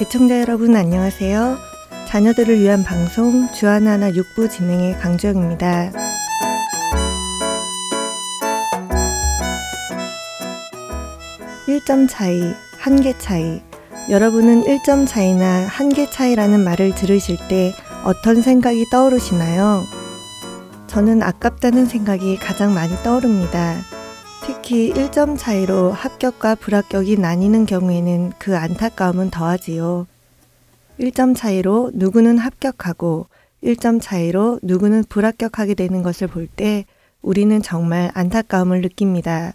애청자 여러분 안녕하세요. 자녀들을 위한 방송 주하나나 육부 진행의 강주영입니다. 1점 차이, 한 개 차이. 여러분은 1점 차이나 한 개 차이라는 말을 들으실 때 어떤 생각이 떠오르시나요? 저는 아깝다는 생각이 가장 많이 떠오릅니다. 특히 1점 차이로 합격과 불합격이 나뉘는 경우에는 그 안타까움은 더하지요. 1점 차이로 누구는 합격하고 1점 차이로 누구는 불합격하게 되는 것을 볼 때 우리는 정말 안타까움을 느낍니다.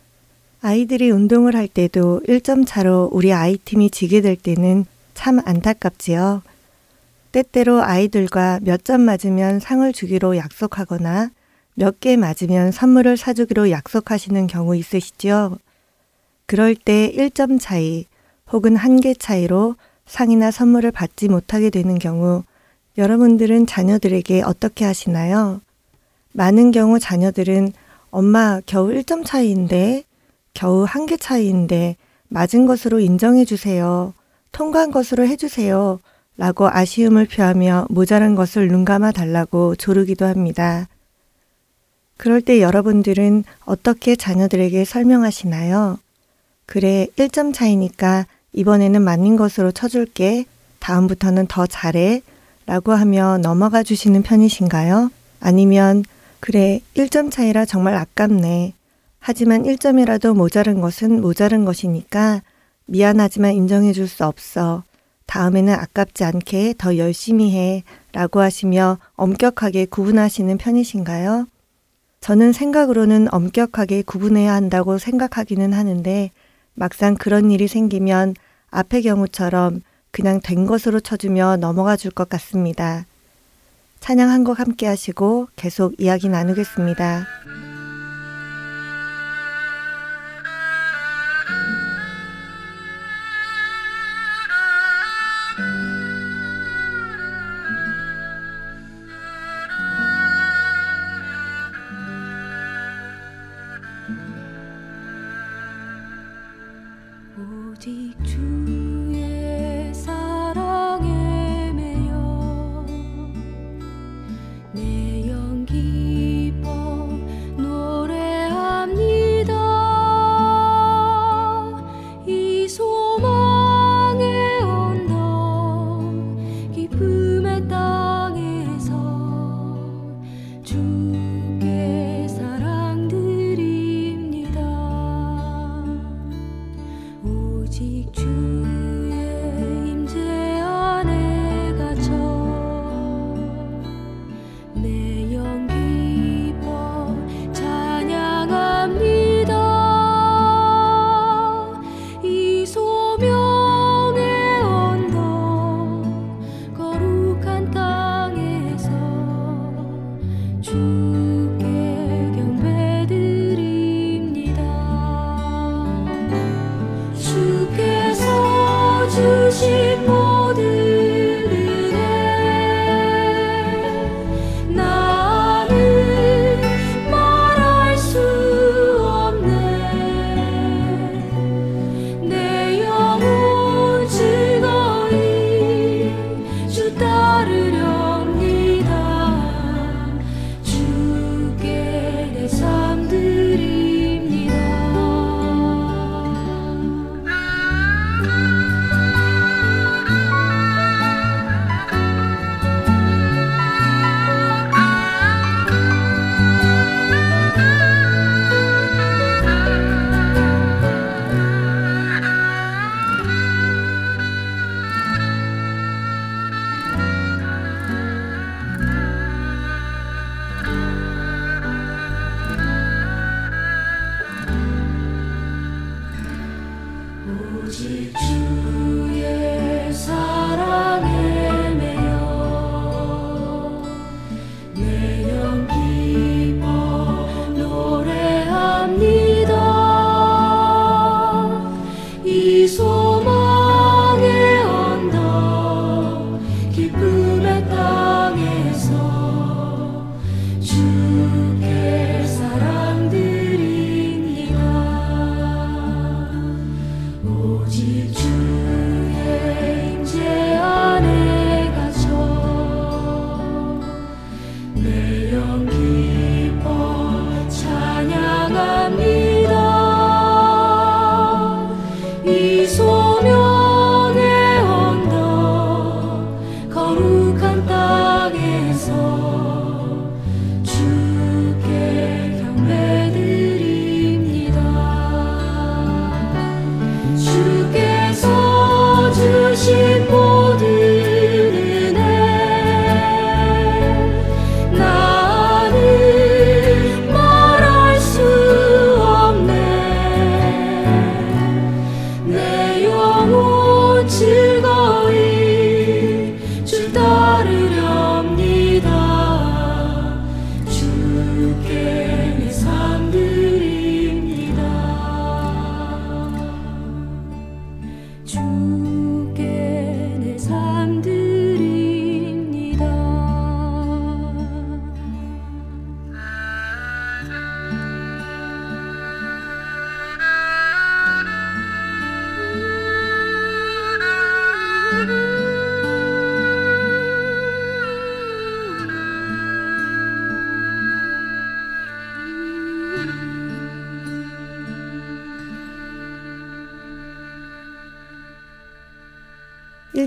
아이들이 운동을 할 때도 1점 차로 우리 아이팀이 지게 될 때는 참 안타깝지요. 때때로 아이들과 몇 점 맞으면 상을 주기로 약속하거나 몇 개 맞으면 선물을 사주기로 약속하시는 경우 있으시죠? 그럴 때 1점 차이 혹은 한 개 차이로 상이나 선물을 받지 못하게 되는 경우 여러분들은 자녀들에게 어떻게 하시나요? 많은 경우 자녀들은 엄마 겨우 1점 차이인데 겨우 한 개 차이인데 맞은 것으로 인정해 주세요. 통과한 것으로 해 주세요. 라고 아쉬움을 표하며 모자란 것을 눈감아 달라고 조르기도 합니다. 그럴 때 여러분들은 어떻게 자녀들에게 설명하시나요? 그래, 1점 차이니까 이번에는 맞는 것으로 쳐줄게. 다음부터는 더 잘해. 라고 하며 넘어가 주시는 편이신가요? 아니면, 그래, 1점 차이라 정말 아깝네. 하지만 1점이라도 모자른 것은 모자른 것이니까 미안하지만 인정해 줄 수 없어. 다음에는 아깝지 않게 더 열심히 해. 라고 하시며 엄격하게 구분하시는 편이신가요? 저는 생각으로는 엄격하게 구분해야 한다고 생각하기는 하는데 막상 그런 일이 생기면 앞의 경우처럼 그냥 된 것으로 쳐주며 넘어가 줄 것 같습니다. 찬양 한 곡 함께 하시고 계속 이야기 나누겠습니다.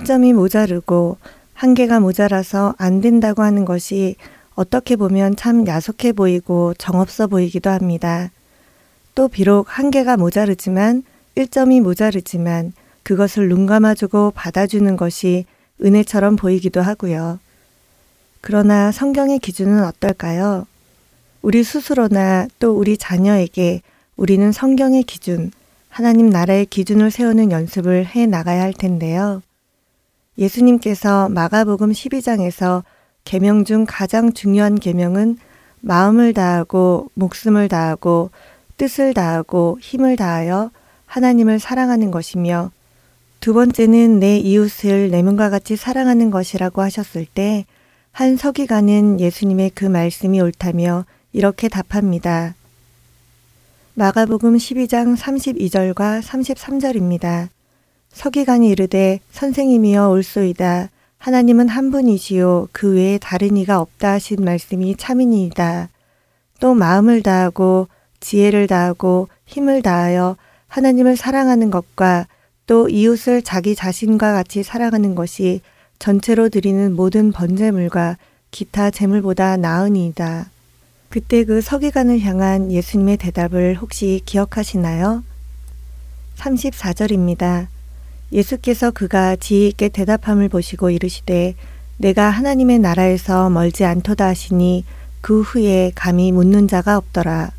1점이 모자르고 한 개가 모자라서 안 된다고 하는 것이 어떻게 보면 참 야속해 보이고 정없어 보이기도 합니다. 또 비록 한 개가 모자르지만 1점이 모자르지만 그것을 눈 감아주고 받아주는 것이 은혜처럼 보이기도 하고요. 그러나 성경의 기준은 어떨까요? 우리 스스로나 또 우리 자녀에게 우리는 성경의 기준, 하나님 나라의 기준을 세우는 연습을 해 나가야 할 텐데요. 예수님께서 마가복음 12장에서 계명 중 가장 중요한 계명은 마음을 다하고 목숨을 다하고 뜻을 다하고 힘을 다하여 하나님을 사랑하는 것이며 두 번째는 내 이웃을 내 몸과 같이 사랑하는 것이라고 하셨을 때 한 서기관은 예수님의 그 말씀이 옳다며 이렇게 답합니다. 마가복음 12장 32절과 33절입니다. 서기관이 이르되 선생님이여 올소이다. 하나님은 한 분이시요 그 외에 다른 이가 없다 하신 말씀이 참이니이다. 또 마음을 다하고 지혜를 다하고 힘을 다하여 하나님을 사랑하는 것과 또 이웃을 자기 자신과 같이 사랑하는 것이 전체로 드리는 모든 번제물과 기타 제물보다 나으니이다. 그때 그 서기관을 향한 예수님의 대답을 혹시 기억하시나요? 34절입니다. 예수께서 그가 지혜 있게 대답함을 보시고 이르시되 내가 하나님의 나라에서 멀지 않도다 하시니 그 후에 감히 묻는 자가 없더라.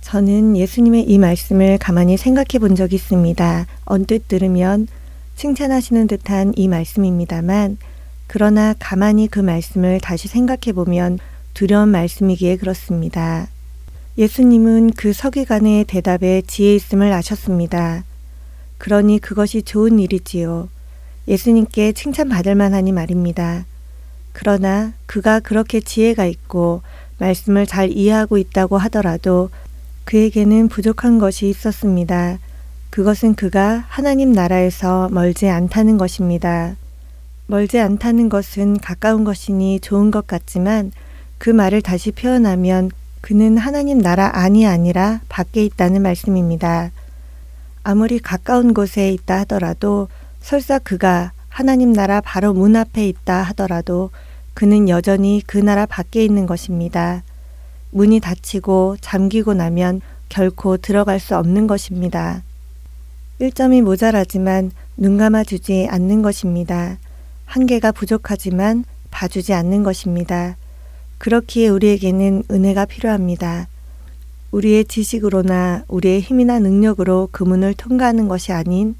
저는 예수님의 이 말씀을 가만히 생각해 본 적이 있습니다. 언뜻 들으면 칭찬하시는 듯한 이 말씀입니다만, 그러나 가만히 그 말씀을 다시 생각해 보면 두려운 말씀이기에 그렇습니다. 예수님은 그 서기관의 대답에 지혜 있음을 아셨습니다. 그러니 그것이 좋은 일이지요. 예수님께 칭찬받을 만하니 말입니다. 그러나 그가 그렇게 지혜가 있고 말씀을 잘 이해하고 있다고 하더라도 그에게는 부족한 것이 있었습니다. 그것은 그가 하나님 나라에서 멀지 않다는 것입니다. 멀지 않다는 것은 가까운 것이니 좋은 것 같지만 그 말을 다시 표현하면 그는 하나님 나라 안이 아니라 밖에 있다는 말씀입니다. 아무리 가까운 곳에 있다 하더라도 설사 그가 하나님 나라 바로 문 앞에 있다 하더라도 그는 여전히 그 나라 밖에 있는 것입니다. 문이 닫히고 잠기고 나면 결코 들어갈 수 없는 것입니다. 1점이 모자라지만 눈 감아 주지 않는 것입니다. 한 개가 부족하지만 봐주지 않는 것입니다. 그렇기에 우리에게는 은혜가 필요합니다. 우리의 지식으로나 우리의 힘이나 능력으로 그 문을 통과하는 것이 아닌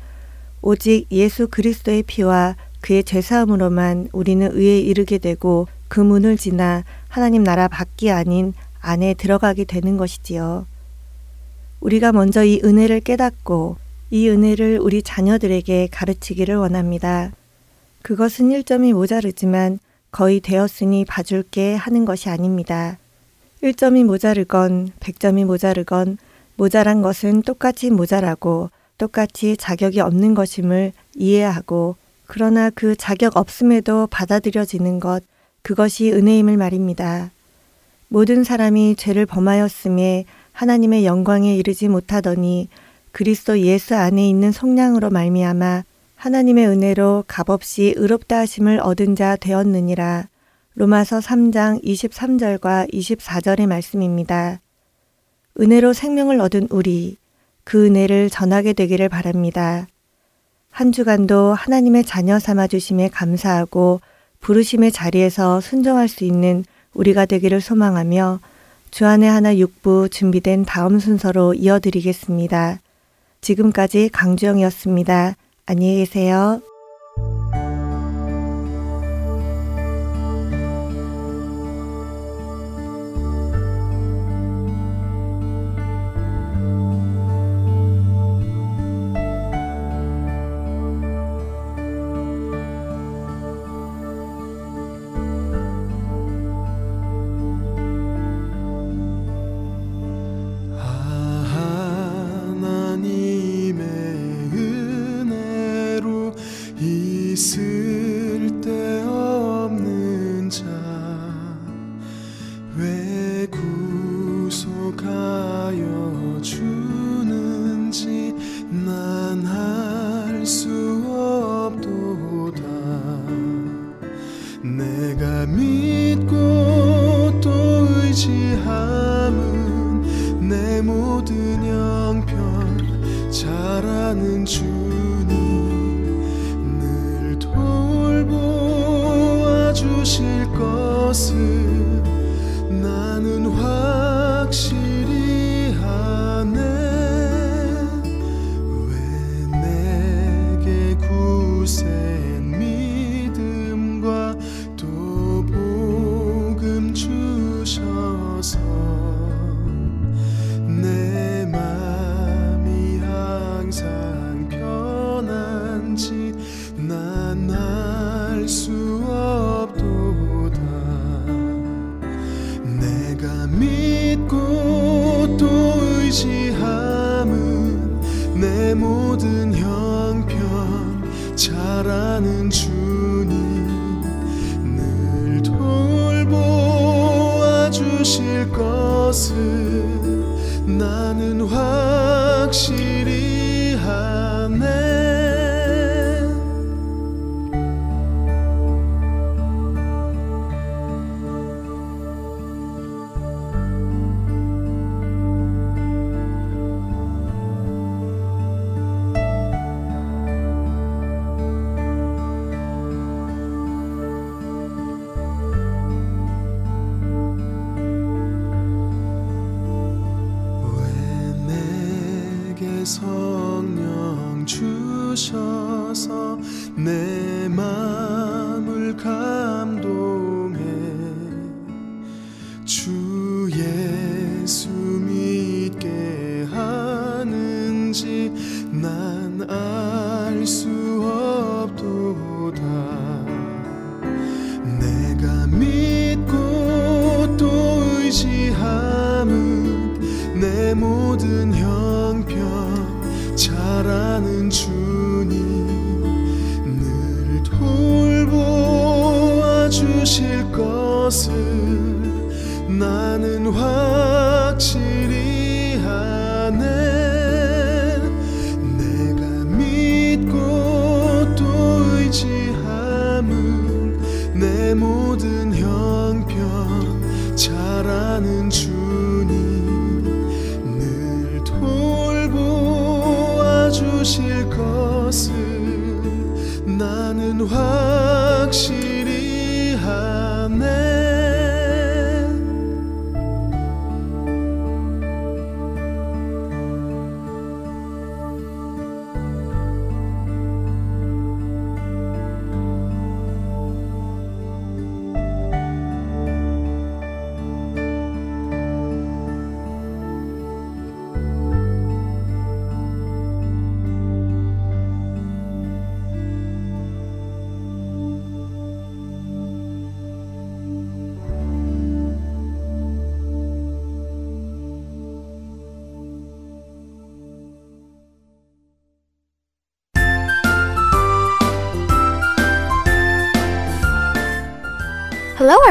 오직 예수 그리스도의 피와 그의 죄사함으로만 우리는 의에 이르게 되고 그 문을 지나 하나님 나라 밖이 아닌 안에 들어가게 되는 것이지요. 우리가 먼저 이 은혜를 깨닫고 이 은혜를 우리 자녀들에게 가르치기를 원합니다. 그것은 1점이 모자르지만 거의 되었으니 봐줄게 하는 것이 아닙니다. 1점이 모자르건 100점이 모자르건 모자란 것은 똑같이 모자라고 똑같이 자격이 없는 것임을 이해하고 그러나 그 자격 없음에도 받아들여지는 것 그것이 은혜임을 말입니다. 모든 사람이 죄를 범하였음에 하나님의 영광에 이르지 못하더니 그리스도 예수 안에 있는 속량으로 말미암아 하나님의 은혜로 값없이 의롭다 하심을 얻은 자 되었느니라. 로마서 3장 23절과 24절의 말씀입니다. 은혜로 생명을 얻은 우리, 그 은혜를 전하게 되기를 바랍니다. 한 주간도 하나님의 자녀 삼아 주심에 감사하고 부르심의 자리에서 순종할 수 있는 우리가 되기를 소망하며 주안의 하나 육부 준비된 다음 순서로 이어드리겠습니다. 지금까지 강주영이었습니다. 안녕히 계세요.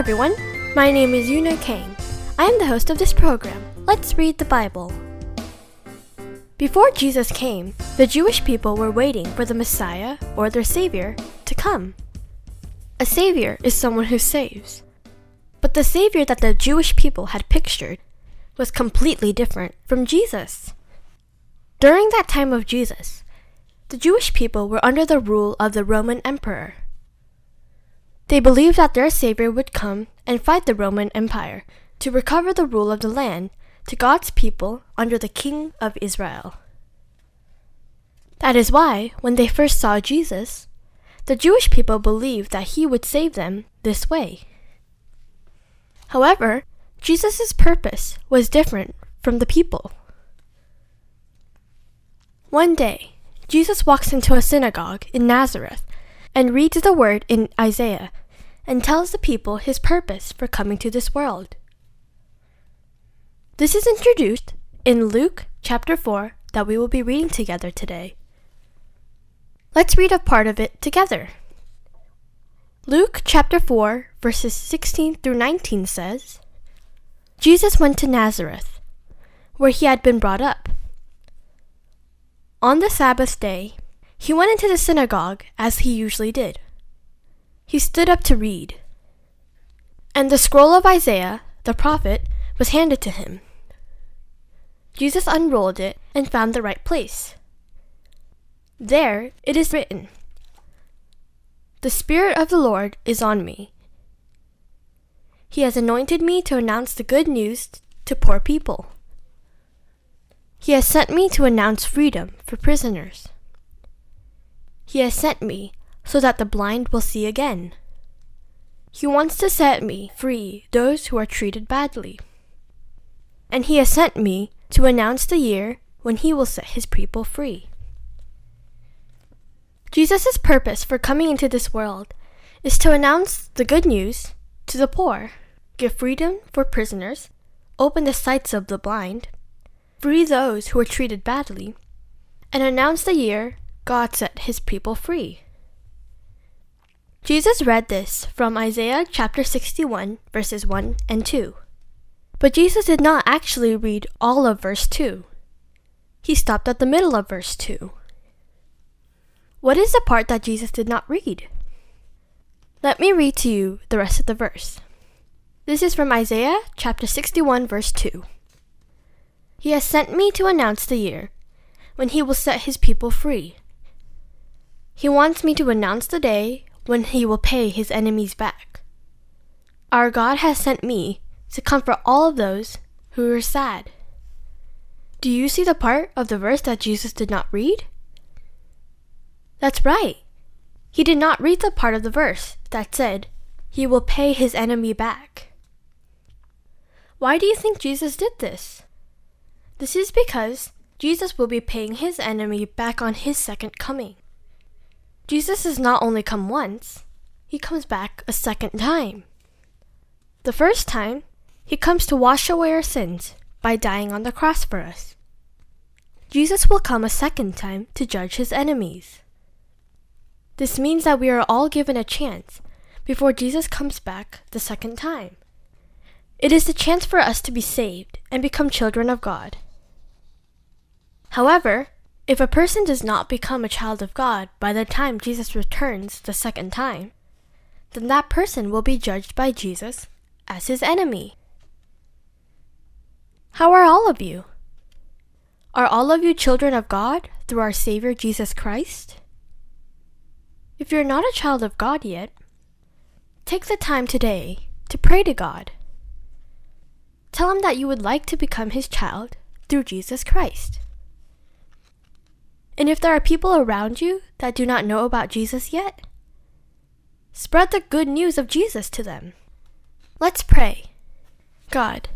Everyone. My name is Yuna Kane. I am the host of this program. Let's read the Bible. Before Jesus came, the Jewish people were waiting for the Messiah, or their Savior, to come. A Savior is someone who saves. But the Savior that the Jewish people had pictured was completely different from Jesus. During that time of Jesus, the Jewish people were under the rule of the Roman Emperor. They believed that their Savior would come and fight the Roman Empire to recover the rule of the land to God's people under the King of Israel. That is why, when they first saw Jesus, the Jewish people believed that he would save them this way. However, Jesus' purpose was different from the people. One day, Jesus walks into a synagogue in Nazareth and reads the word in Isaiah and tells the people his purpose for coming to this world. This is introduced in Luke chapter 4 that we will be reading together today. Let's read a part of it together. Luke chapter 4, verses 16 through 19 says Jesus went to Nazareth, where he had been brought up. On the Sabbath day, he went into the synagogue as he usually did. He stood up to read. And the scroll of Isaiah, the prophet, was handed to him. Jesus unrolled it and found the right place. There it is written The Spirit of the Lord is on me. He has anointed me to announce the good news to poor people. He has sent me to announce freedom for prisoners. He has sent me so that the blind will see again. He wants to set me free those who are treated badly. And he has sent me to announce the year when he will set his people free. Jesus' purpose for coming into this world is to announce the good news to the poor, give freedom for prisoners, open the sights of the blind, free those who are treated badly, and announce the year God set his people free. Jesus read this from Isaiah chapter 61, verses 1 and 2. But Jesus did not actually read all of verse 2. He stopped at the middle of verse 2. What is the part that Jesus did not read? Let me read to you the rest of the verse. This is from Isaiah chapter 61, verse 2. He has sent me to announce the year when he will set his people free. He wants me to announce the day when he will pay his enemies back. Our God has sent me to comfort all of those who are sad. Do you see the part of the verse that Jesus did not read? That's right. He did not read the part of the verse that said, He will pay his enemy back. Why do you think Jesus did this? This is because Jesus will be paying his enemy back on his second coming. Jesus has not only come once, he comes back a second time. The first time, he comes to wash away our sins by dying on the cross for us. Jesus will come a second time to judge his enemies. This means that we are all given a chance before Jesus comes back the second time. It is the chance for us to be saved and become children of God. However, if a person does not become a child of God by the time Jesus returns the second time, then that person will be judged by Jesus as his enemy. How are all of you? Are all of you children of God through our Savior Jesus Christ? If you're not a child of God yet, take the time today to pray to God. Tell Him that you would like to become His child through Jesus Christ. And if there are people around you that do not know about Jesus yet, spread the good news of Jesus to them. Let's pray. God,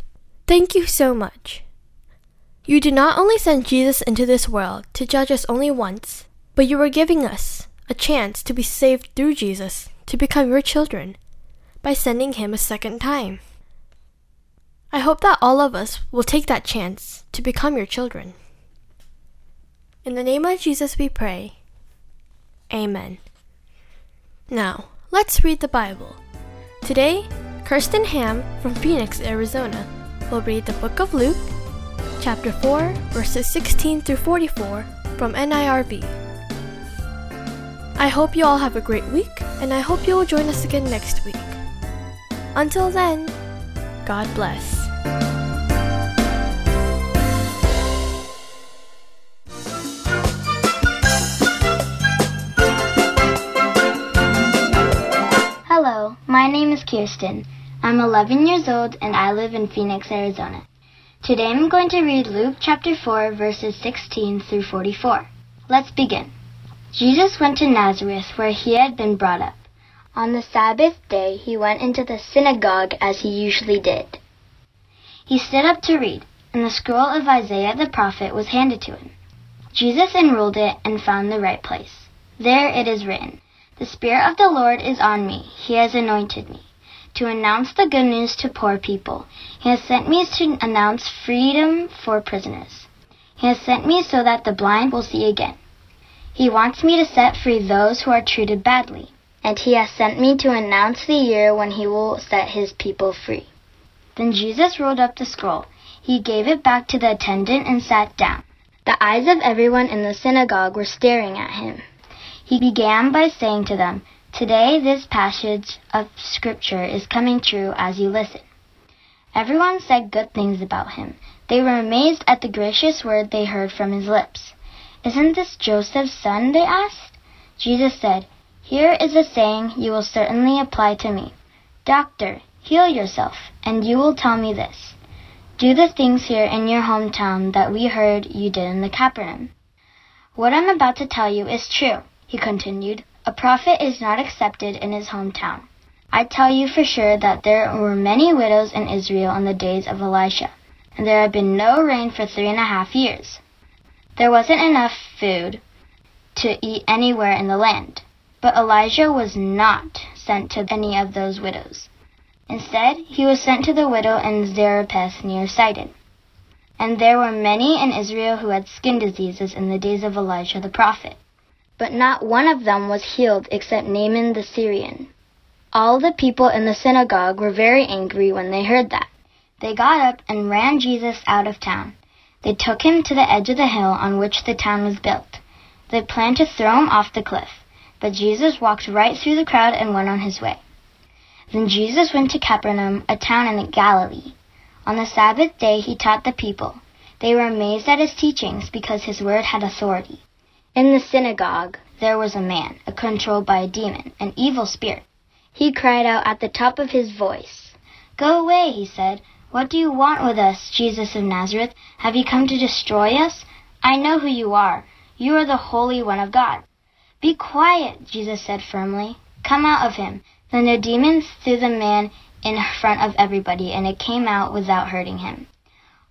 thank you so much. You did not only send Jesus into this world to judge us only once, but you were giving us a chance to be saved through Jesus to become your children by sending him a second time. I hope that all of us will take that chance to become your children. In the name of Jesus we pray. Amen. Now, let's read the Bible. Today, Kirsten Ham from Phoenix, Arizona, will read the book of Luke, chapter 4, verses 16 through 44 from NIRV. I hope you all have a great week, and I hope you will join us again next week. Until then, God bless. My name is Kirsten. I'm 11 years old and I live in Phoenix, Arizona. Today I'm going to read Luke chapter 4 verses 16 through 44. Let's begin. Jesus went to Nazareth where he had been brought up. On the Sabbath day he went into the synagogue as he usually did. He stood up to read, and the scroll of Isaiah the prophet was handed to him. Jesus unrolled it and found the right place. There it is written, The Spirit of the Lord is on me, he has anointed me to announce the good news to poor people. He has sent me to announce freedom for prisoners. He has sent me so that the blind will see again. He wants me to set free those who are treated badly. And he has sent me to announce the year when he will set his people free. Then Jesus rolled up the scroll. He gave it back to the attendant and sat down. The eyes of everyone in the synagogue were staring at him. He began by saying to them, Today this passage of scripture is coming true as you listen. Everyone said good things about him. They were amazed at the gracious word they heard from his lips. Isn't this Joseph's son? they asked. Jesus said, Here is a saying you will certainly apply to me. Doctor, heal yourself, and you will tell me this. Do the things here in your hometown that we heard you did in the Capernaum. What I'm about to tell you is true, he continued. A prophet is not accepted in his hometown. I tell you for sure that there were many widows in Israel in the days of Elisha, and there had been no rain for three and a half years. There wasn't enough food to eat anywhere in the land, but Elijah was not sent to any of those widows. Instead, he was sent to the widow in Zarephath near Sidon. And there were many in Israel who had skin diseases in the days of Elijah the prophet. But not one of them was healed except Naaman the Syrian. All the people in the synagogue were very angry when they heard that. They got up and ran Jesus out of town. They took him to the edge of the hill on which the town was built. They planned to throw him off the cliff, but Jesus walked right through the crowd and went on his way. Then Jesus went to Capernaum, a town in Galilee. On the Sabbath day he taught the people. They were amazed at his teachings because his word had authority. In the synagogue there was a man, controlled by a demon, an evil spirit. He cried out at the top of his voice. Go away, he said. What do you want with us, Jesus of Nazareth? Have you come to destroy us? I know who you are. You are the Holy One of God. Be quiet, Jesus said firmly. Come out of him. Then the demon threw the man in front of everybody, and it came out without hurting him.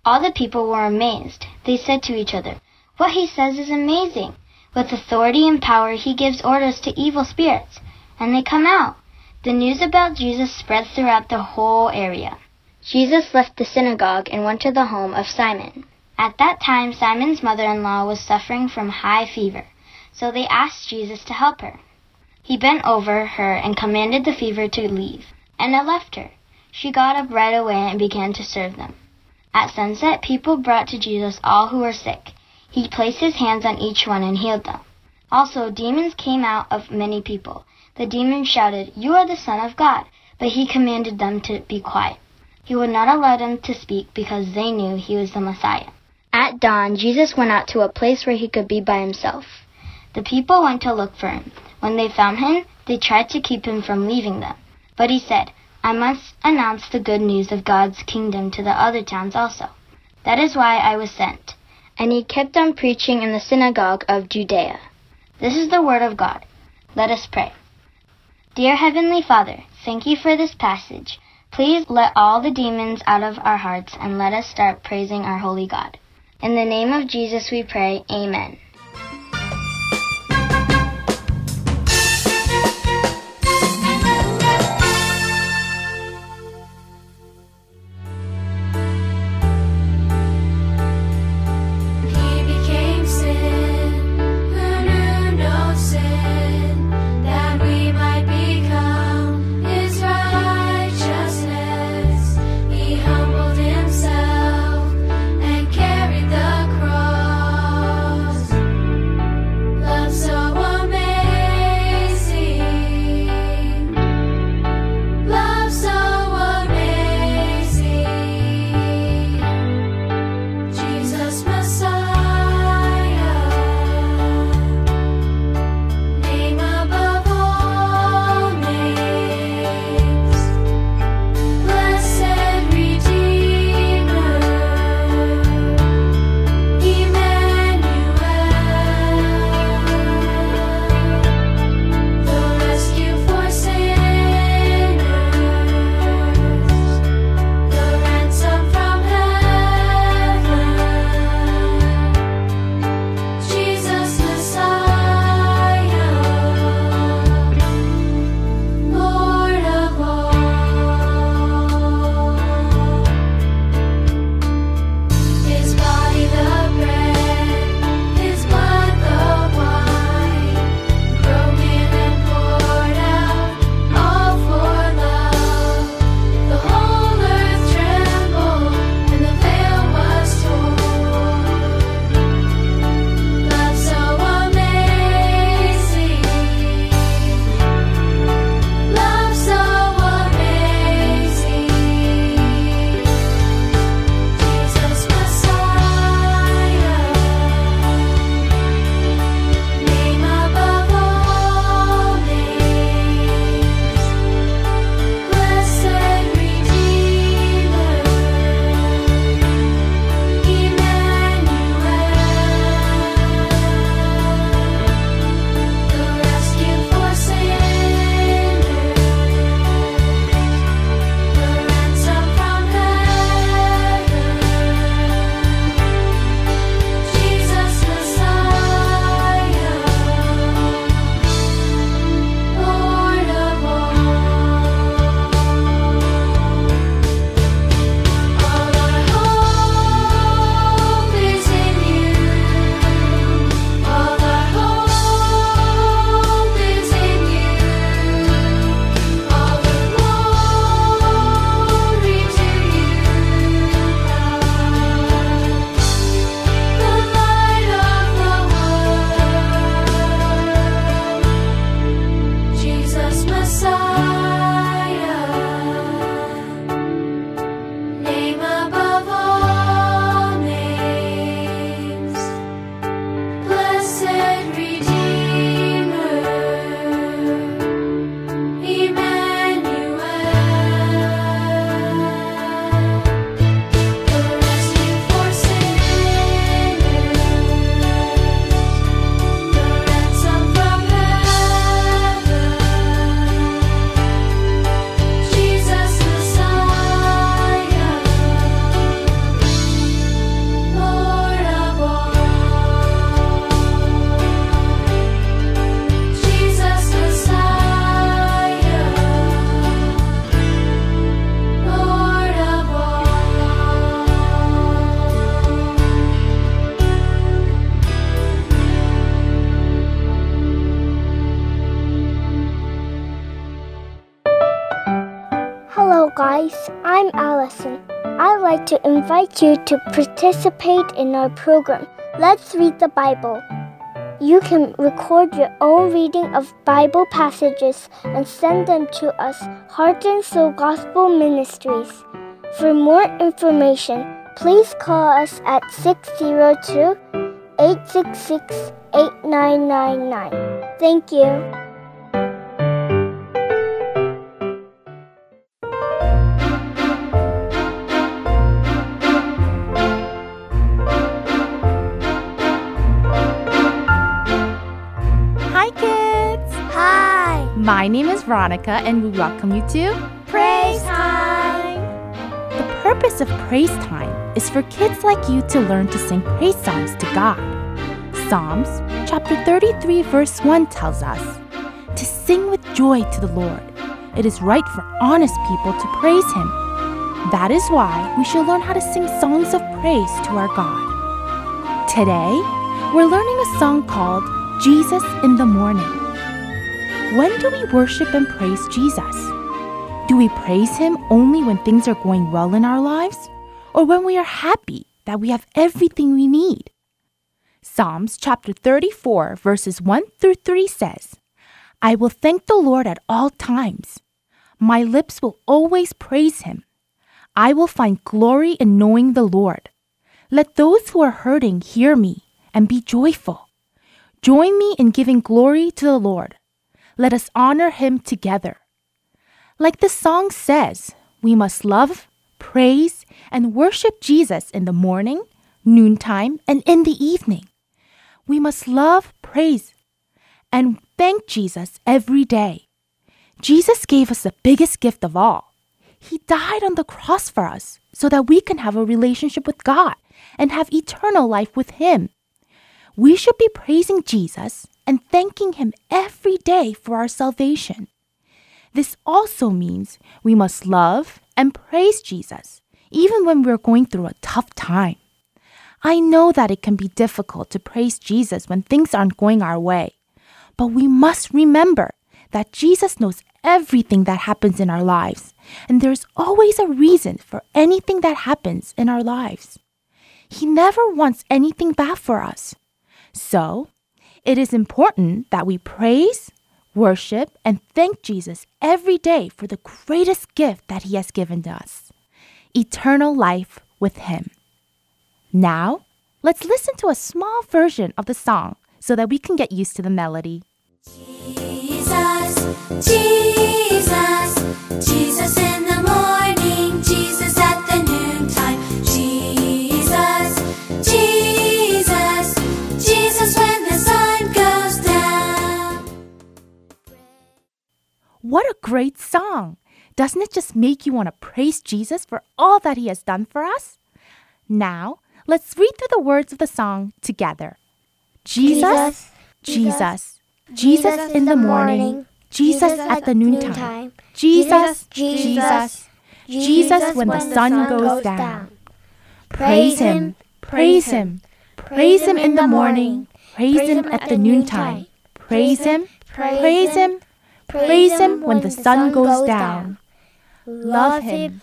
All the people were amazed. They said to each other, What he says is amazing. With authority and power he gives orders to evil spirits, and they come out. The news about Jesus spread throughout the whole area. Jesus left the synagogue and went to the home of Simon. At that time, Simon's mother-in-law was suffering from high fever, so they asked Jesus to help her. He bent over her and commanded the fever to leave, and it left her. She got up right away and began to serve them. At sunset, people brought to Jesus all who were sick. He placed his hands on each one and healed them. Also, demons came out of many people. The demons shouted, You are the Son of God, but he commanded them to be quiet. He would not allow them to speak because they knew he was the Messiah. At dawn, Jesus went out to a place where he could be by himself. The people went to look for him. When they found him, they tried to keep him from leaving them. But he said, I must announce the good news of God's kingdom to the other towns also. That is why I was sent. And he kept on preaching in the synagogue of Judea. This is the word of God. Let us pray. Dear Heavenly Father, thank you for this passage. Please let all the demons out of our hearts and let us start praising our holy God. In the name of Jesus we pray, Amen. To participate in our program. Let's read the Bible. You can record your own reading of Bible passages and send them to us, Heart and Soul Gospel Ministries. For more information, please call us at 602 866 8999. Thank you. My name is Veronica, and we welcome you to Praise Time. The purpose of Praise Time is for kids like you to learn to sing praise songs to God. Psalms chapter 33, verse 1 tells us to sing with joy to the Lord. It is right for honest people to praise Him. That is why we should learn how to sing songs of praise to our God. Today, we're learning a song called Jesus in the Morning. When do we worship and praise Jesus? Do we praise Him only when things are going well in our lives? Or when we are happy that we have everything we need? Psalms chapter 34, verses 1 through 3 says, I will thank the Lord at all times. My lips will always praise Him. I will find glory in knowing the Lord. Let those who are hurting hear me and be joyful. Join me in giving glory to the Lord. Let us honor Him together. Like the song says, we must love, praise, and worship Jesus in the morning, noontime, and in the evening. We must love, praise, and thank Jesus every day. Jesus gave us the biggest gift of all. He died on the cross for us so that we can have a relationship with God and have eternal life with Him. We should be praising Jesus and thanking Him every day for our salvation. This also means we must love and praise Jesus, even when we're going through a tough time. I know that it can be difficult to praise Jesus when things aren't going our way, but we must remember that Jesus knows everything that happens in our lives, and there's always a reason for anything that happens in our lives. He never wants anything bad for us. So, it is important that we praise, worship, and thank Jesus every day for the greatest gift that He has given to us eternal life with Him. Now, let's listen to a small version of the song so that we can get used to the melody. Jesus, Jesus, Jesus in the morning, What a great song! Doesn't it just make you want to praise Jesus for all that He has done for us? Now, let's read through the words of the song together. Jesus, Jesus, Jesus, in the morning, Jesus at the noontime, Jesus, Jesus, Jesus. When the sun goes down. Praise Him, praise Him, praise Him in the morning, praise Him at the noontime, praise Him, praise Him, praise Him when the sun goes down. Love Him,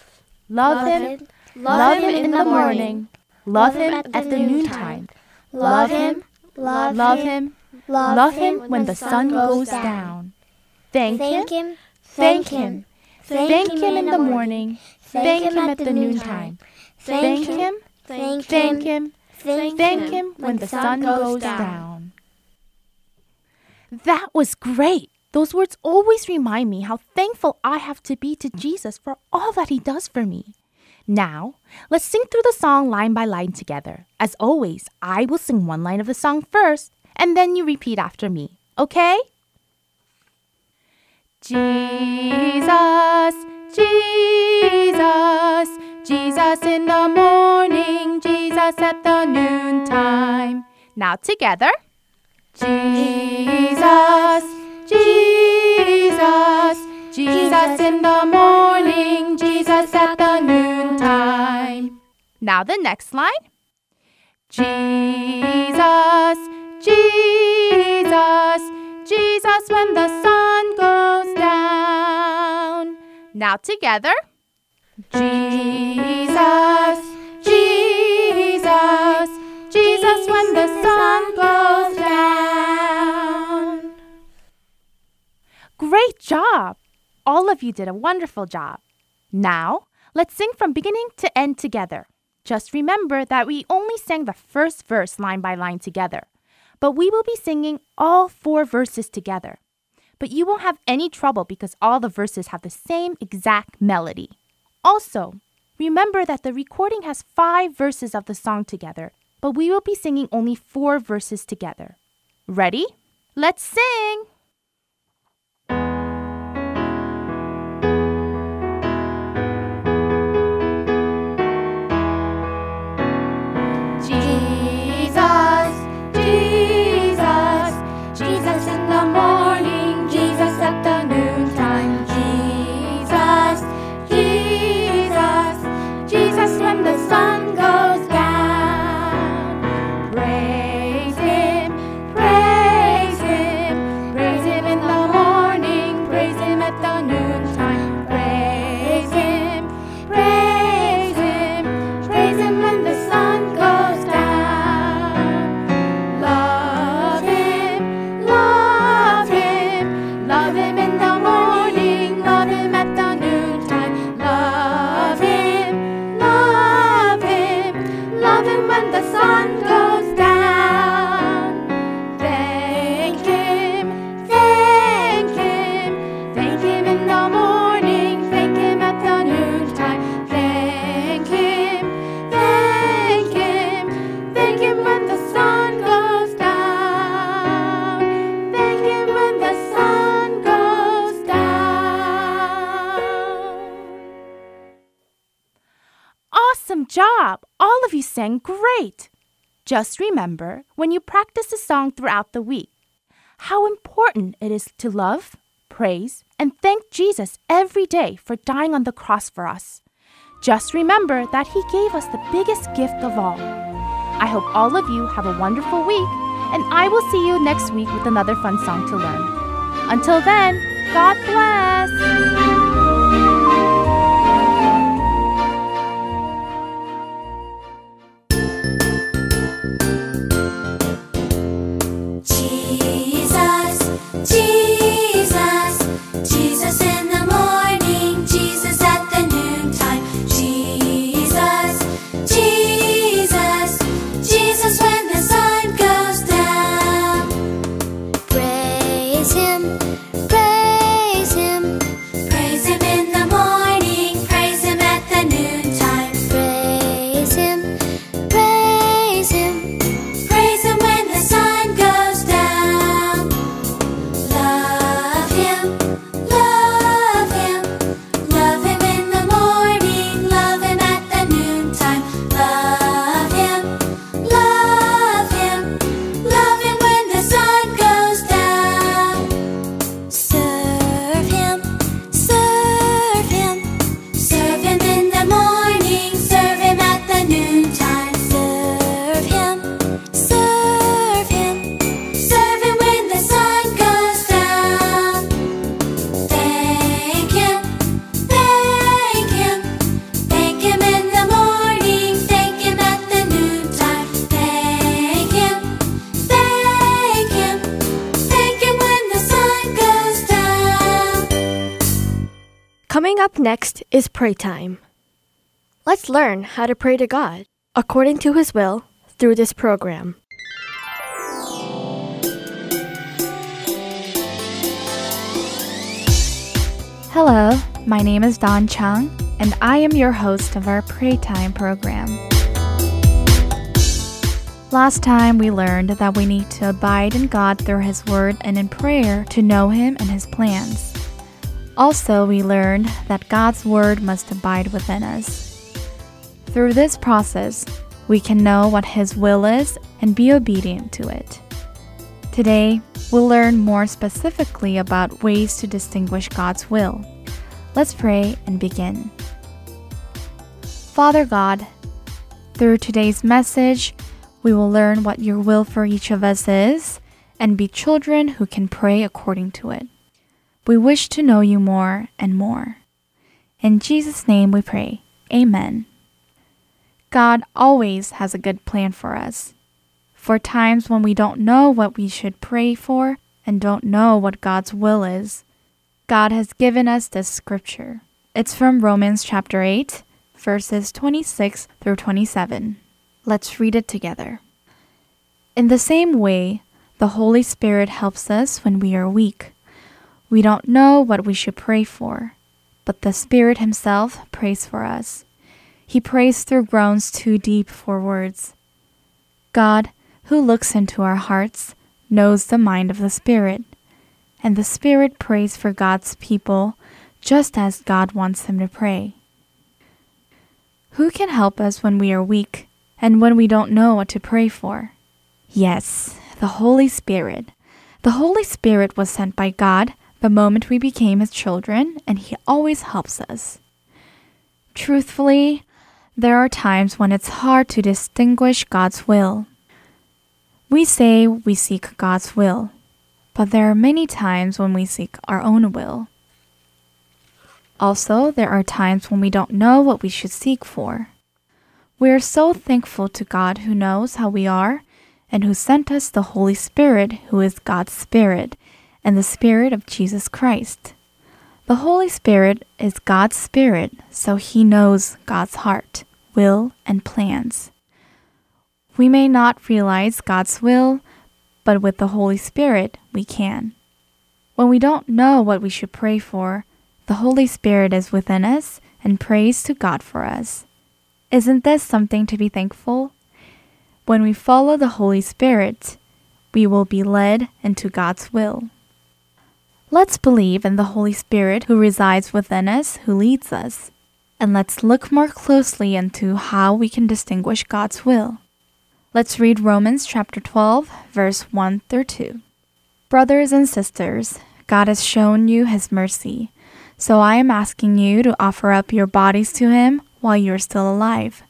love Him, love Him in the morning, love Him at the noontime, love Him, love Him, love Him when the sun goes down. Thank Him, thank Him, thank Him in the morning, thank Him at the noontime, thank Him, thank Him, thank Him when the sun goes down. That was great. Those words always remind me how thankful I have to be to Jesus for all that He does for me. Now, let's sing through the song line by line together. As always, I will sing one line of the song first, and then you repeat after me, okay? Jesus, Jesus, Jesus in the morning, Jesus at the noontime. Now together. Jesus, Jesus, Jesus in the morning, Jesus at the noontime. Now the next line. Jesus, Jesus, Jesus when the sun goes down. Now together. Jesus, Jesus, Jesus when the sun goes down. Great job! All of you did a wonderful job. Now, let's sing from beginning to end together. Just remember that we only sang the first verse line by line together, but we will be singing all four verses together. But you won't have any trouble because all the verses have the same exact melody. Also, remember that the recording has five verses of the song together, but we will be singing only four verses together. Ready? Let's sing! Remember when you practice a song throughout the week how important it is to love, praise, and thank Jesus every day for dying on the cross for us. Just remember that He gave us the biggest gift of all. I hope all of you have a wonderful week, and I will see you next week with another fun song to learn. Until then, God bless! Pray time. Let's learn how to pray to God according to His will through this program. Hello, my name is Don Chung, and I am your host of our Pray Time program. Last time we learned that we need to abide in God through His Word and in prayer to know Him and His plans. Also, we learned that God's Word must abide within us. Through this process, we can know what His will is and be obedient to it. Today, we'll learn more specifically about ways to distinguish God's will. Let's pray and begin. Father God, through today's message, we will learn what your will for each of us is and be children who can pray according to it. We wish to know you more and more. In Jesus' name we pray. Amen. God always has a good plan for us. For times when we don't know what we should pray for and don't know what God's will is, God has given us this scripture. It's from Romans chapter 8, verses 26 through 27. Let's read it together. In the same way, the Holy Spirit helps us when we are weak. We don't know what we should pray for, but the Spirit Himself prays for us. He prays through groans too deep for words. God, who looks into our hearts, knows the mind of the Spirit, and the Spirit prays for God's people just as God wants them to pray. Who can help us when we are weak and when we don't know what to pray for? Yes, the Holy Spirit. The Holy Spirit was sent by God the moment we became His children, and He always helps us. Truthfully, there are times when it's hard to distinguish God's will. We say we seek God's will, but there are many times when we seek our own will. Also, there are times when we don't know what we should seek for. We are so thankful to God who knows how we are and who sent us the Holy Spirit, who is God's Spirit, and the Spirit of Jesus Christ. The Holy Spirit is God's Spirit, so He knows God's heart, will, and plans. We may not realize God's will, but with the Holy Spirit, we can. When we don't know what we should pray for, the Holy Spirit is within us and prays to God for us. Isn't this something to be thankful? When we follow the Holy Spirit, we will be led into God's will. Let's believe in the Holy Spirit who resides within us, who leads us. And let's look more closely into how we can distinguish God's will. Let's read Romans chapter 12, verse 1 through 2. Brothers and sisters, God has shown you his mercy. So I am asking you to offer up your bodies to him while you are still alive.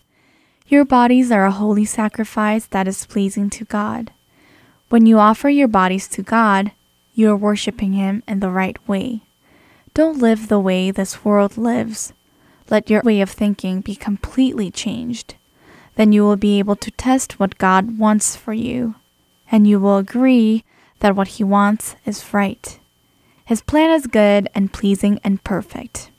Your bodies are a holy sacrifice that is pleasing to God. When you offer your bodies to God, you are worshiping Him in the right way. Don't live the way this world lives. Let your way of thinking be completely changed. Then you will be able to test what God wants for you, and you will agree that what He wants is right. His plan is good and pleasing and perfect.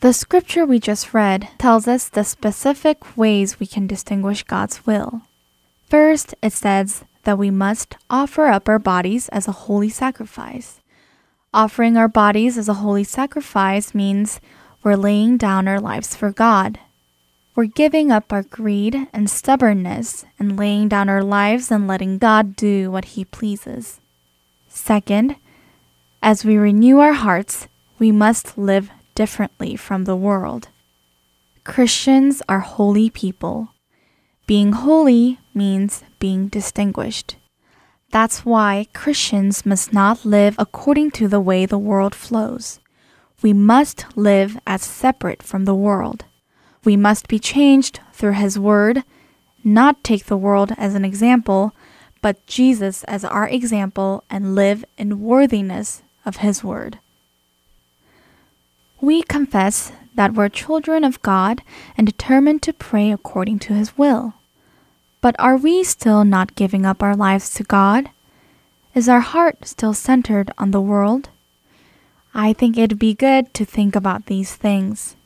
The scripture we just read tells us the specific ways we can distinguish God's will. First, it says that we must offer up our bodies as a holy sacrifice. Offering our bodies as a holy sacrifice means we're laying down our lives for God. We're giving up our greed and stubbornness and laying down our lives and letting God do what He pleases. Second, as we renew our hearts, we must live differently from the world. Christians are holy people. Being holy means being distinguished. That's why Christians must not live according to the way the world flows. We must live as separate from the world. We must be changed through His Word, not take the world as an example, but Jesus as our example and live in worthiness of His Word. We confess that we're children of God and determined to pray according to His will. But are we still not giving up our lives to God? Is our heart still centered on the world? I think it'd be good to think about these things.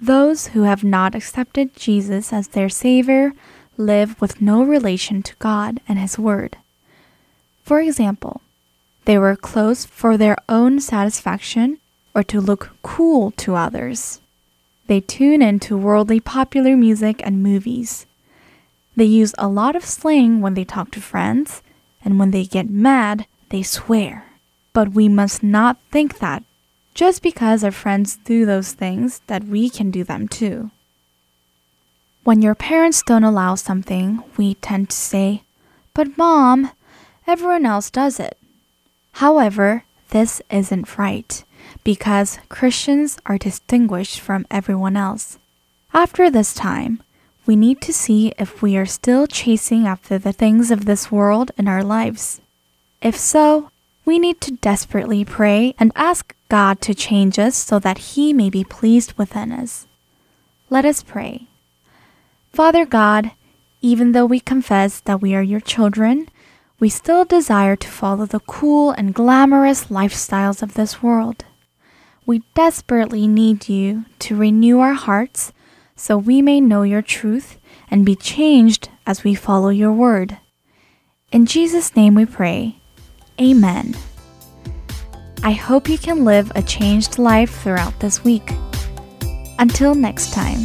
Those who have not accepted Jesus as their Savior live with no relation to God and His Word. For example, they were clothes for their own satisfaction or to look cool to others. They tune into worldly popular music and movies. They use a lot of slang when they talk to friends, and when they get mad, they swear. But we must not think that just because our friends do those things that we can do them too. When your parents don't allow something, we tend to say, But mom, everyone else does it. However, this isn't right because Christians are distinguished from everyone else. After this time, we need to see if we are still chasing after the things of this world in our lives. If so, We need to desperately pray and ask God to change us so that He may be pleased within us. Let us pray. Father God, even though we confess that we are your children, we still desire to follow the cool and glamorous lifestyles of this world. We desperately need you to renew our hearts so we may know your truth and be changed as we follow your word. In Jesus' name we pray. Amen. I hope you can live a changed life throughout this week. Until next time.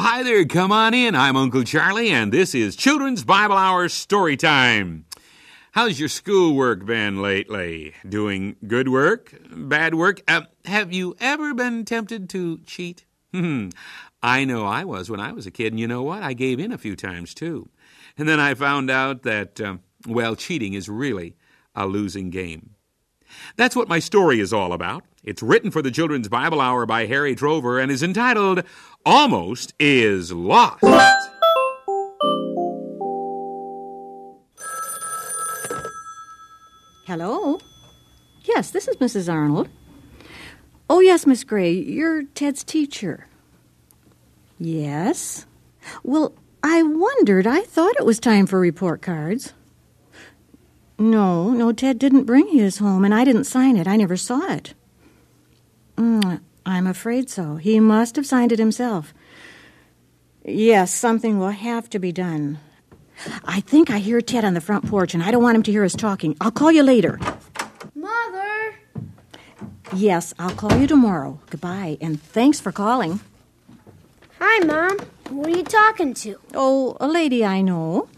hi there. Come on in. I'm Uncle Charlie, and this is Children's Bible Hour Story Time. How's your schoolwork been lately? Doing good work? Bad work? Uh, have you ever been tempted to cheat? Hmm. I know I was when I was a kid, and you know what? I gave in a few times too. And then I found out that, um, well, cheating is really a losing game. That's what my story is all about. It's written for the Children's Bible Hour by Harry Trover and is entitled Almost is Lost. Hello? Yes, this is Mrs. Arnold. Oh, yes, Miss Gray, you're Ted's teacher. Yes? Well, I wondered. I thought it was time for report cards. No, no, Ted didn't bring his home, and I didn't sign it. I never saw it. Mm, I'm afraid so. He must have signed it himself. Yes, something will have to be done. I think I hear Ted on the front porch, and I don't want him to hear us talking. I'll call you later. Mother! Yes, I'll call you tomorrow. Goodbye, and thanks for calling. Hi, Mom. Who are you talking to? Oh, a lady I know.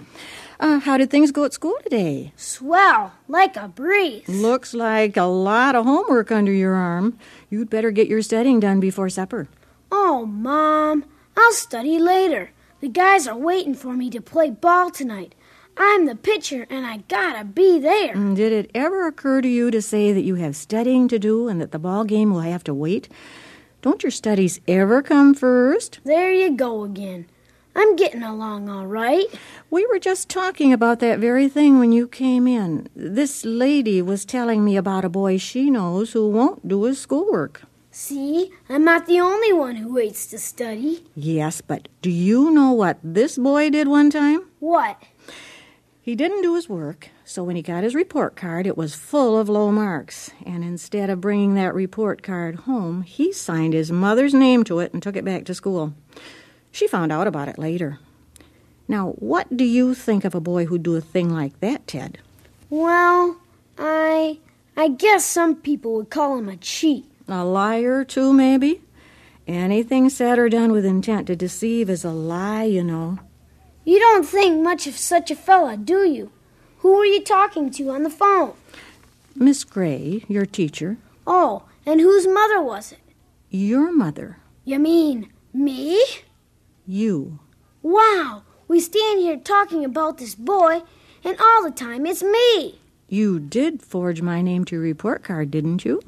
Uh, how did things go at school today? Swell, like a breeze. Looks like a lot of homework under your arm. You'd better get your studying done before supper. Oh, Mom, I'll study later. The guys are waiting for me to play ball tonight. I'm the pitcher, and I gotta be there. Mm, Did it ever occur to you to say that you have studying to do and that the ball game will have to wait? Don't your studies ever come first? There you go again. I'm getting along all right. We were just talking about that very thing when you came in. This lady was telling me about a boy she knows who won't do his schoolwork. See, I'm not the only one who waits to study. Yes, but do you know what this boy did one time? What? He didn't do his work, so when he got his report card, it was full of low marks. And instead of bringing that report card home, he signed his mother's name to it and took it back to school. She found out about it later. Now, what do you think of a boy who'd do a thing like that, Ted? Well, I. I guess some people would call him a cheat. A liar, too, maybe? Anything said or done with intent to deceive is a lie, you know. You don't think much of such a fella, do you? Who were you talking to on the phone? Miss Gray, your teacher, Oh, and whose mother was it? your mother, You mean me? You. Wow, we stand here talking about this boy, and all the time it's me. You did forge my name to your report card, didn't you?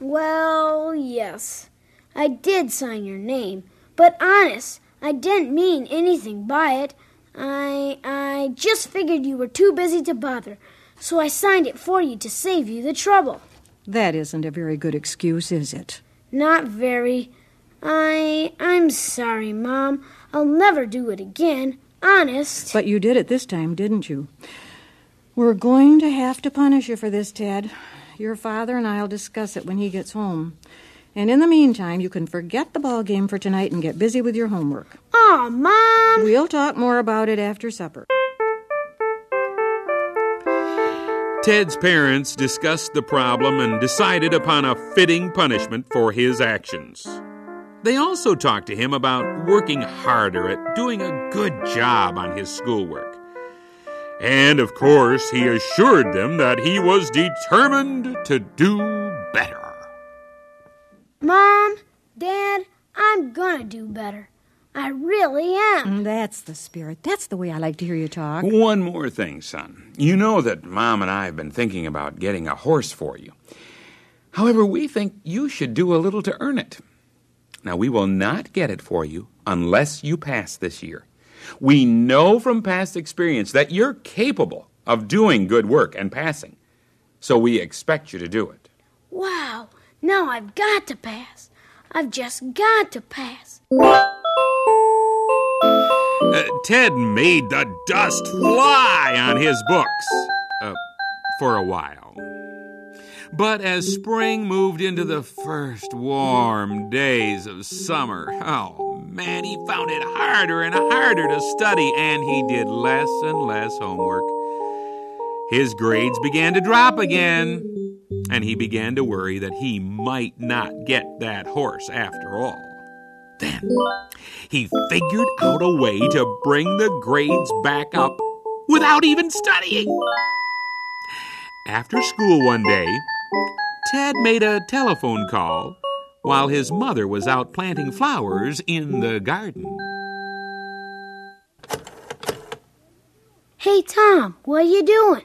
Well, yes. I did sign your name, but honest, I didn't mean anything by it. I I just figured you were too busy to bother, so I signed it for you to save you the trouble. That isn't a very good excuse, is it? Not very. I I'm sorry, Mom. I'll never do it again. Honest. But you did it this time, didn't you? We're going to have to punish you for this, Ted. Your father and I'll discuss it when he gets home. And in the meantime, you can forget the ball game for tonight and get busy with your homework. Aw, Mom! We'll talk more about it after supper. Ted's parents discussed the problem and decided upon a fitting punishment for his actions. They also talked to him about working harder at doing a good job on his schoolwork. And of course, he assured them that he was determined to do better. Mom, Dad, I'm gonna do better. I really am. Mm, That's the spirit. That's the way I like to hear you talk. One more thing, son. You know that Mom and I have been thinking about getting a horse for you. However, we think you should do a little to earn it. Now, we will not get it for you unless you pass this year. We know from past experience that you're capable of doing good work and passing. So we expect you to do it. Wow, now I've got to pass. I've just got to pass. Uh, Ted made the dust fly on his books uh, for a while. But as spring moved into the first warm days of summer, oh man, he found it harder and harder to study, and he did less and less homework. His grades began to drop again, and he began to worry that he might not get that horse after all. Then he figured out a way to bring the grades back up without even studying. After school one day, Ted made a telephone call while his mother was out planting flowers in the garden. Hey, Tom, what are you doing?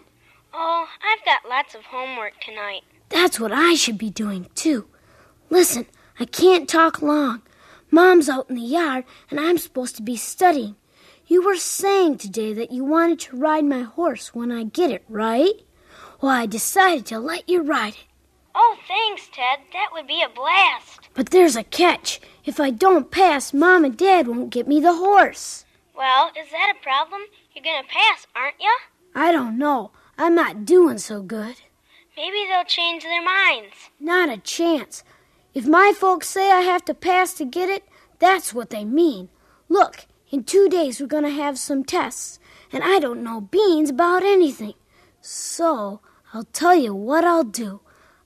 Oh, I've got lots of homework tonight. That's what I should be doing, too. Listen, I can't talk long. Mom's out in the yard, and I'm supposed to be studying. You were saying today that you wanted to ride my horse when I get it, right? Well, I decided to let you ride it. Oh, thanks, Ted. That would be a blast. But there's a catch. If I don't pass, Mom and Dad won't get me the horse. Well, is that a problem? You're gonna pass, aren't you? I don't know. I'm not doing so good. Maybe they'll change their minds. Not a chance. If my folks say I have to pass to get it, that's what they mean. Look, in two days we're going to have some tests, and I don't know beans about anything. So, I'll tell you what I'll do.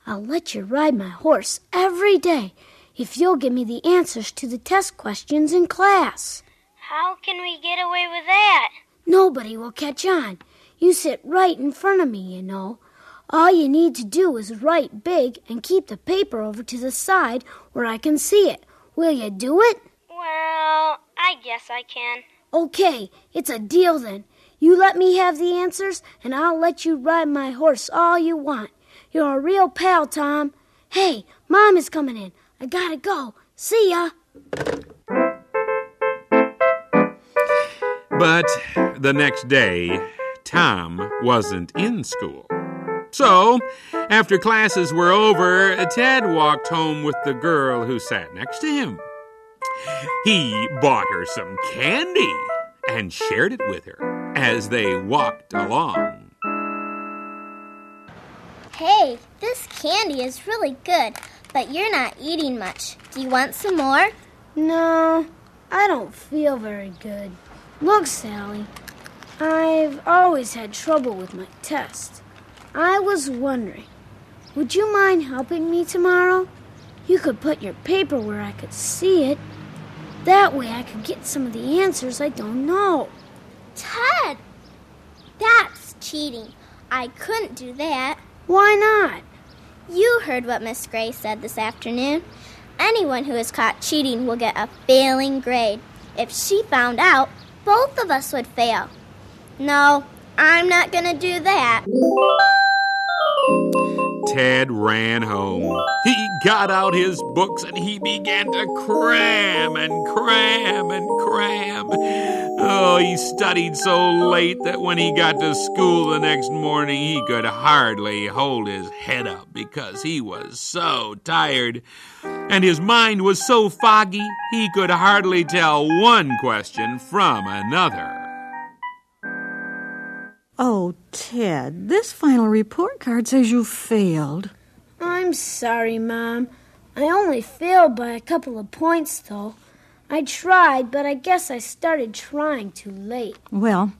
I'll let you ride my horse every day if you'll give me the answers to the test questions in class. How can we get away with that? Nobody will catch on. You sit right in front of me, you know. All you need to do is write big and keep the paper over to the side where I can see it. Will you do it? Well, I guess I can. Okay, it's a deal then. You let me have the answers, and I'll let you ride my horse all you want. You're a real pal, Tom. Hey, Mom is coming in. I gotta go. See ya. But the next day, Tom wasn't in school. So, after classes were over, Ted walked home with the girl who sat next to him. He bought her some candy and shared it with her as they walked along. Hey, this candy is really good, but you're not eating much. Do you want some more? No, I don't feel very good. Look, Sally, I've always had trouble with my test. I was wondering, would you mind helping me tomorrow? You could put your paper where I could see it. That way I could get some of the answers I don't know. Ted! That's cheating. I couldn't do that. Why not? You heard what Miss Gray said this afternoon. Anyone who is caught cheating will get a failing grade. If she found out, both of us would fail. No, I'm not going to do that. Ted ran home. He got out his books and he began to cram and cram and cram. Oh, he studied so late that when he got to school the next morning, he could hardly hold his head up because he was so tired. And his mind was so foggy, he could hardly tell one question from another. Oh, Ted, this final report card says you failed. I'm sorry, Mom. I only failed by a couple of points, though. I tried, but I guess I started trying too late. Well,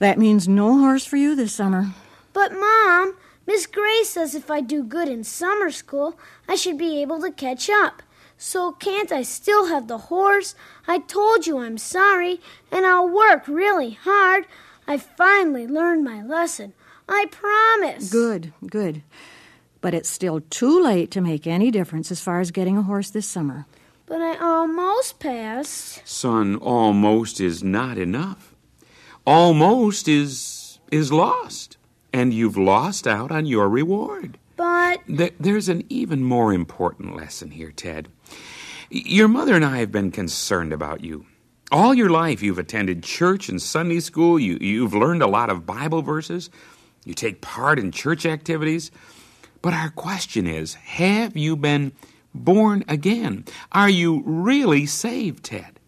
that means no horse for you this summer. But, Mom, Miss Gray says if I do good in summer school, I should be able to catch up. So can't I still have the horse? I told you I'm sorry, and I'll work really hard. I finally learned my lesson. I promise. Good, good. But it's still too late to make any difference as far as getting a horse this summer. But I almost passed. Son, almost is not enough. Almost is is lost, and you've lost out on your reward. But Th- There's an even more important lesson here, Ted. Your mother and I have been concerned about you. All your life, you've attended church and Sunday school. You, you've learned a lot of Bible verses. You take part in church activities. But our question is have you been born again? Are you really saved, Ted?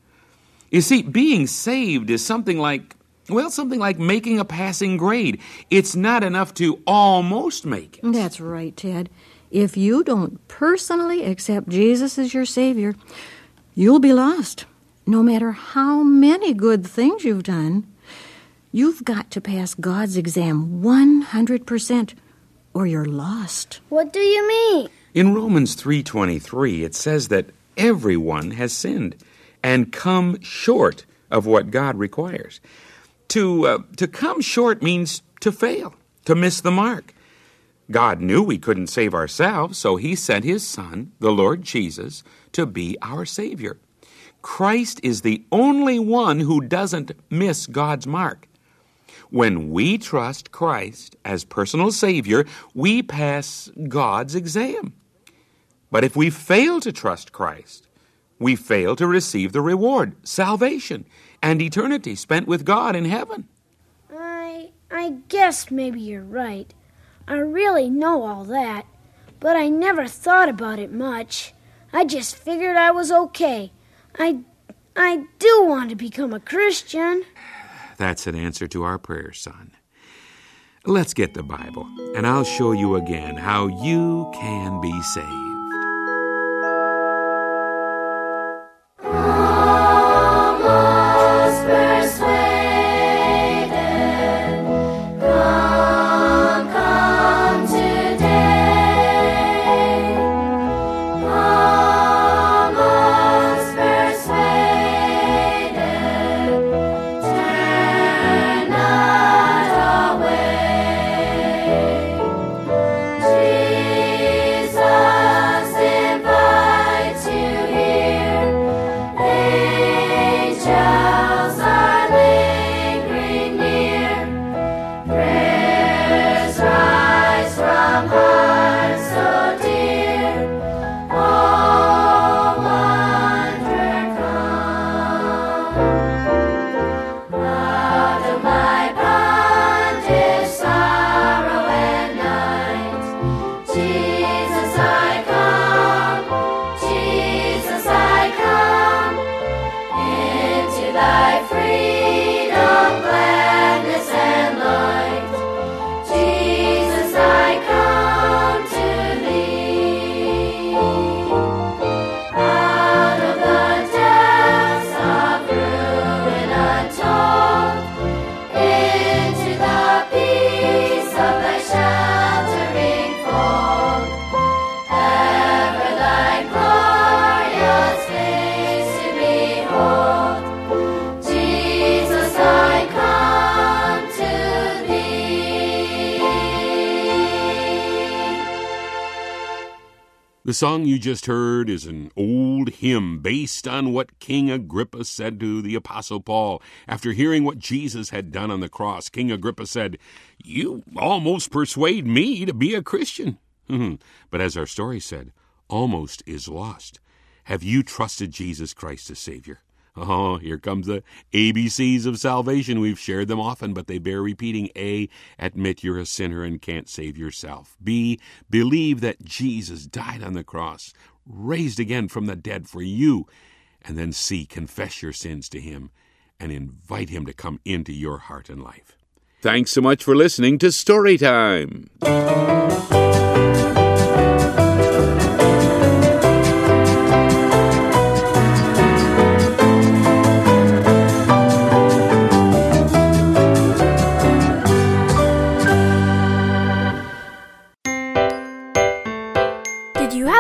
You see, being saved is something like, well, something like making a passing grade. It's not enough to almost make it. That's right, Ted. If you don't personally accept Jesus as your Savior, you'll be lost. No matter how many good things you've done, you've got to pass God's exam 100%, or you're lost. what do you mean? In Romans 3:23 it says that everyone has sinned and come short of what God requires. To uh, to come short means to fail, to miss the mark. God knew we couldn't save ourselves, so he sent his son, the Lord Jesus, to be our savior. Christ is the only one who doesn't miss God's mark. When we trust Christ as personal Savior, we pass God's exam. But if we fail to trust Christ, we fail to receive the reward, salvation, and eternity spent with God in heaven. I I guess maybe you're right. I really know all that, but I never thought about it much. I just figured I was okay. I I do want to become a Christian. That's an answer to our prayer, son. Let's get the Bible, and I'll show you again how you can be saved. Song you just heard is an old hymn based on what King Agrippa said to the Apostle Paul. After hearing what Jesus had done on the cross, King Agrippa said, You almost persuade me to be a Christian. but as our story said, almost is lost. Have you trusted Jesus Christ as Savior? Oh, here comes the ABCs of salvation. We've shared them often, but they bear repeating. A. Admit you're a sinner and can't save yourself. B. Believe that Jesus died on the cross, raised again from the dead for you. And then C. Confess your sins to Him and invite Him to come into your heart and life. Thanks so much for listening to Story